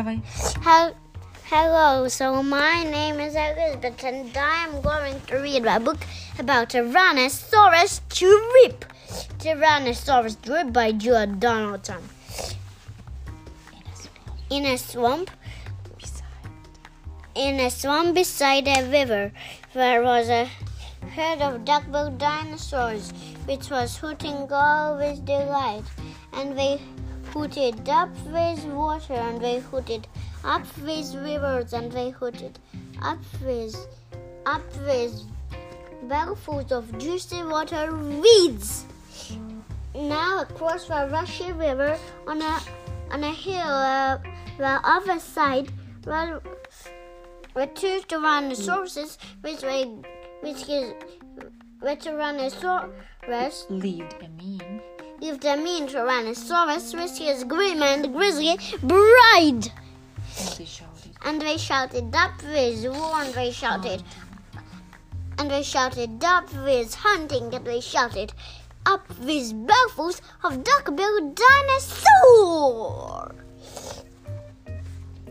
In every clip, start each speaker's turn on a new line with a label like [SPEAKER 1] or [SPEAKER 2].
[SPEAKER 1] Hello, so my name is Elizabeth and I am going to read a book about Tyrannosaurus Drip. Tyrannosaurus Drip by Julia Donaldson. In a swamp, in a swamp beside a river, there was a herd of duck-billed dinosaurs, which was hooting all with delight, and they hooted up with water, and they hooted up with rivers, and they hooted up with up with belfuls of juicy water weeds. Now across the rushy river, on a on a hill, uh, the other side, were were two tyrannosauruses, which were which is the Tyrannosaurus
[SPEAKER 2] Lived a mean.
[SPEAKER 1] Lived a mean Tyrannosaurus, which is grim and grizzly bride.
[SPEAKER 2] And they shouted.
[SPEAKER 1] And they shouted up with war, and they shouted, and they shouted up with hunting, and they shouted up with belfuls of duck-billed dinosaur.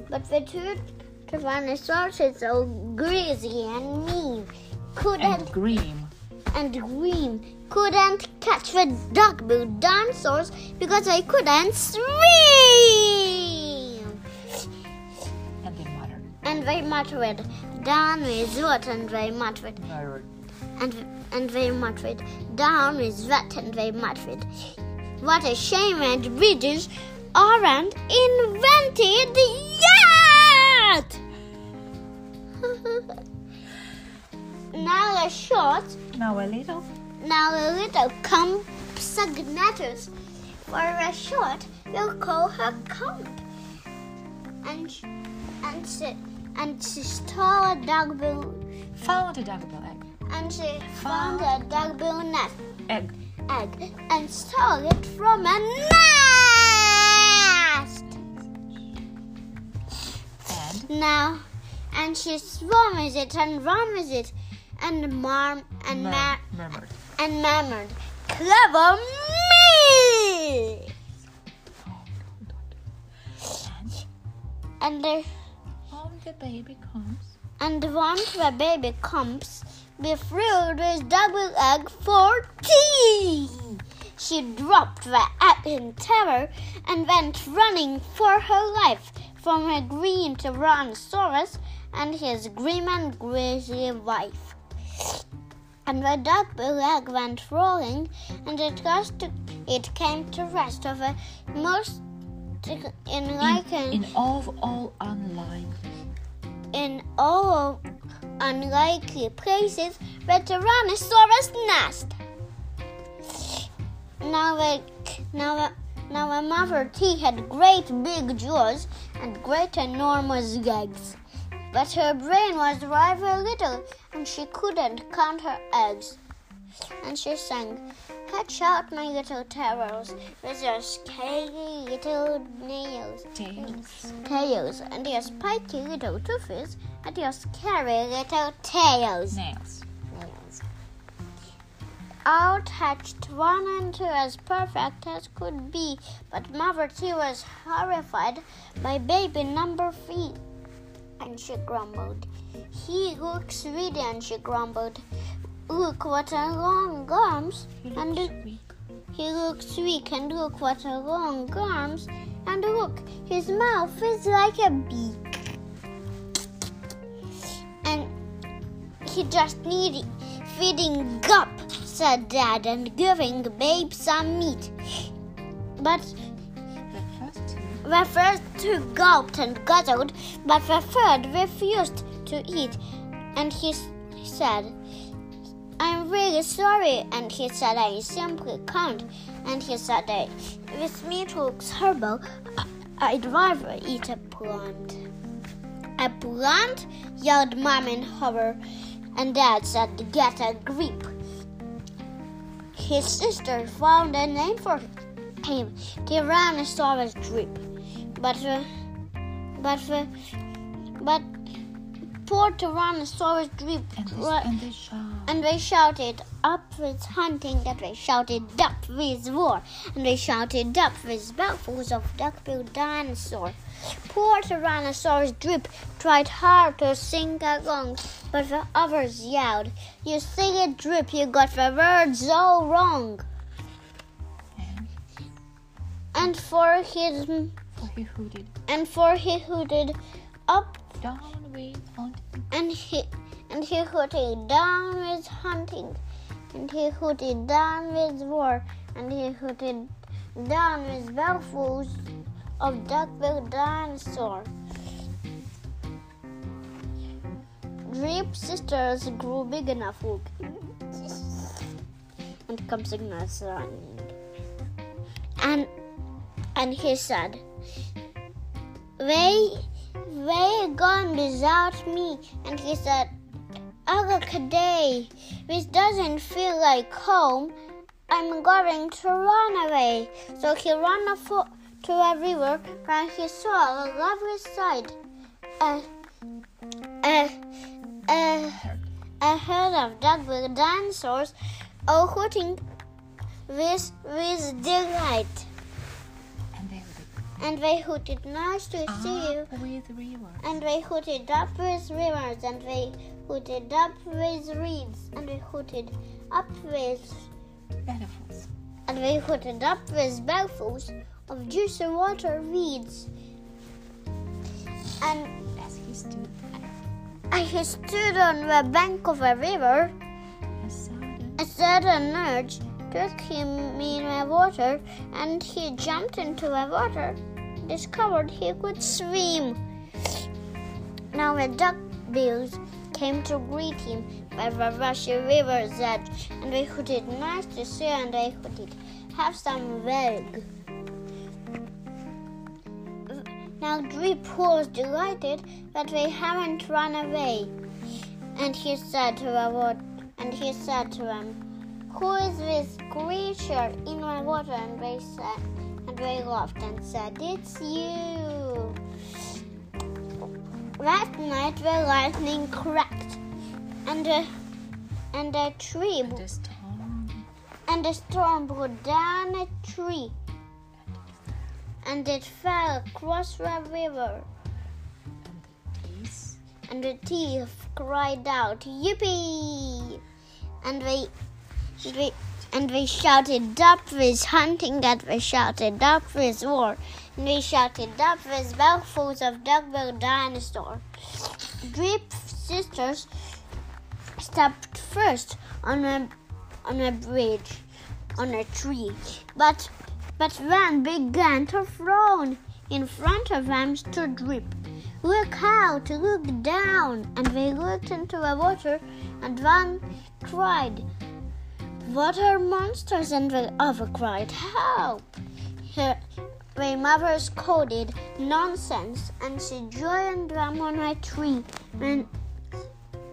[SPEAKER 1] But the two Tyrannosaurus so greasy and mean couldn't
[SPEAKER 2] And Grim.
[SPEAKER 1] and green couldn't catch the duck-billed dinosaurs because they couldn't swim.
[SPEAKER 2] And they muttered.
[SPEAKER 1] And they muttered, down with what? And they muttered, and, and they muttered, down with that? And they muttered, what a shame that bridges aren't invented yet! now a short
[SPEAKER 2] Now a little.
[SPEAKER 1] Now a little compsognathus for a short, we'll call her Comp. And and she and she stole a dogbill
[SPEAKER 2] Found a duckbill egg.
[SPEAKER 1] and she found a dogbill nest
[SPEAKER 2] Egg.
[SPEAKER 1] egg and stole it from a nest.
[SPEAKER 2] And
[SPEAKER 1] Now and she swam with it and ran with it and marm and mar-
[SPEAKER 2] murmured.
[SPEAKER 1] And murmured, Clever me!
[SPEAKER 2] And
[SPEAKER 1] the,
[SPEAKER 2] on the baby comes.
[SPEAKER 1] and once the baby comes, be thrilled with double egg for tea! She dropped the egg in terror and went running for her life from her green Tyrannosaurus and his grim and grizzly wife. And the double egg went rolling, and it, got to, it came to rest of a most in
[SPEAKER 2] in, in all all unlike.
[SPEAKER 1] in all unlikely places the Tyrannosaurus nest. Now the now the now the mother T had great big jaws and great enormous legs. But her brain was rather little and she couldn't count her eggs. And she sang, Catch out my little terrors with your scaly little nails
[SPEAKER 2] Tails.
[SPEAKER 1] tails and your spiky little toothes and your scary little tails.
[SPEAKER 2] Nails. Nails.
[SPEAKER 1] All hatched one and two as perfect as could be, but Mother T was horrified by baby number three. She grumbled. He looks really, and she grumbled. Look what a long arms, and
[SPEAKER 2] weak.
[SPEAKER 1] he looks weak, and look what a long arms, and look, his mouth is like a beak. And he just needed feeding up, said Dad, and giving babe some meat. But
[SPEAKER 2] first two
[SPEAKER 1] gulped and guzzled, but the third refused to eat. And he said, I'm really sorry. And he said, I simply can't. And he said, "I- This meat looks horrible. I'd rather eat a plant. A plant? yelled Mom in horror. And Dad said, Get a grip. His sister found a name for him Tyrannosaurus Drip. But the, but the, but poor Tyrannosaurus Drip
[SPEAKER 2] And they, and they
[SPEAKER 1] and they shouted up with hunting that they shouted up with war, and they shouted up with mouthfuls of duck-billed dinosaur. Poor Tyrannosaurus Drip tried hard to sing along, but the others yelled, You sing it, Drip, you got the words all wrong.
[SPEAKER 2] And
[SPEAKER 1] for his
[SPEAKER 2] for he hooted
[SPEAKER 1] and for he hooted up
[SPEAKER 2] down with hunting.
[SPEAKER 1] and he and he hooted down with hunting, and he hooted down with war, and he hooted down with mouthfuls of duck-billed dinosaur. Drip sisters grew big enough and come sing my song. And and he said, They they gone without me. And he said, Agakaday, this doesn't feel like home. I'm going to run away. So he ran off to a river where he saw a lovely sight. A, a, a, a herd of duck-billed dinosaurs all hooting with, with delight.
[SPEAKER 2] And they hooted
[SPEAKER 1] nice to see you.
[SPEAKER 2] with river.
[SPEAKER 1] And they hooted up with rivers, and they hooted up with reeds, and they hooted up with,
[SPEAKER 2] Elephants.
[SPEAKER 1] and they hooted up with mouthfuls of juicy water reeds. And
[SPEAKER 2] As he stood
[SPEAKER 1] I stood on the bank of a river.
[SPEAKER 2] a sudden
[SPEAKER 1] A sudden urge took him in the water, and he jumped into the water. Discovered he could swim. Now the duckbills came to greet him by the rushy river's edge, and they hooted nice to see, and they hooted, have some veg. Now Drip was delighted that they haven't run away, and he said to the water, and he said to them, "Who is this creature in my water?" And they said, and they laughed and said, "It's you." That night the lightning cracked, and the and a tree
[SPEAKER 2] and a storm
[SPEAKER 1] and a storm blew down a tree, and it fell across the river. And the thief cried out, "Yippee!" And they, they and they shouted up with hunting, and they shouted up with war, and they shouted up with mouthfuls of duck-billed dinosaur. Drip sisters stepped first on a on a bridge, on a tree, but but then began to frown. In front of them stood Drip. Look out, look down. And they looked into the water, and one cried, Water monsters, and the other cried, Help! Her, their mother scolded, Nonsense, and she joined them on a tree. When,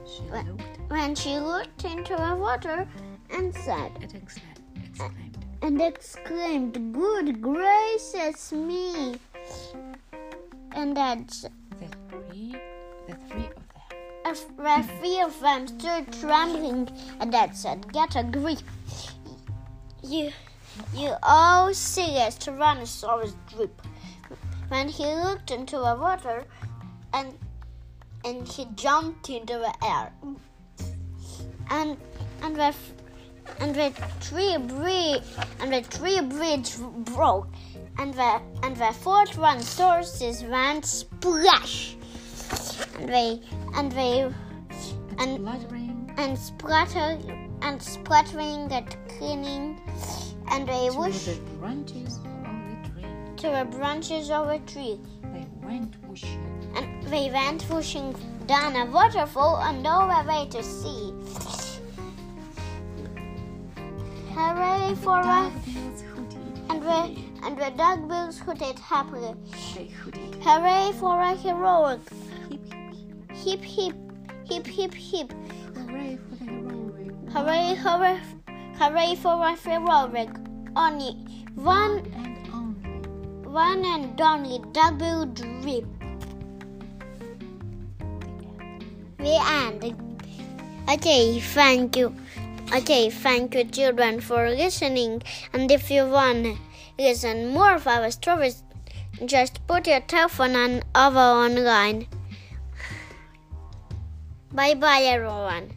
[SPEAKER 2] she
[SPEAKER 1] What?
[SPEAKER 2] looked
[SPEAKER 1] when she looked into the water and said,
[SPEAKER 2] and exclaimed
[SPEAKER 1] and exclaimed, Good gracious me! And that's As the three of them stood trembling, and Dad said, Get a grip. You, you all see serious Tyrannosaurus Drip. When he looked into the water, and and he jumped into the air, and and the and the tree bridge and the tree bridge broke, and the and the fourth one sources went splash, and they and they
[SPEAKER 2] and,
[SPEAKER 1] And-
[SPEAKER 2] spluttering
[SPEAKER 1] and splatter and splattering and cleaning, and they
[SPEAKER 2] to
[SPEAKER 1] whoosh
[SPEAKER 2] the branches of the tree.
[SPEAKER 1] to the branches of a tree,
[SPEAKER 2] They went whooshing
[SPEAKER 1] and they went whooshing down a waterfall and all the way to sea. Hooray for us! And the and the duckbills hooted happily.
[SPEAKER 2] Hooted.
[SPEAKER 1] Hooray for a heroic!
[SPEAKER 2] Hip hip.
[SPEAKER 1] Hip hip hip!
[SPEAKER 2] Hooray for the heroic.
[SPEAKER 1] Hooray hooray hooray for a heroic! Only one
[SPEAKER 2] and only.
[SPEAKER 1] one and only double drip. The end. Okay, thank you. Okay, thank you, children, for listening. And if you want to listen more of our stories, just put your telephone on over online. Bye bye, everyone.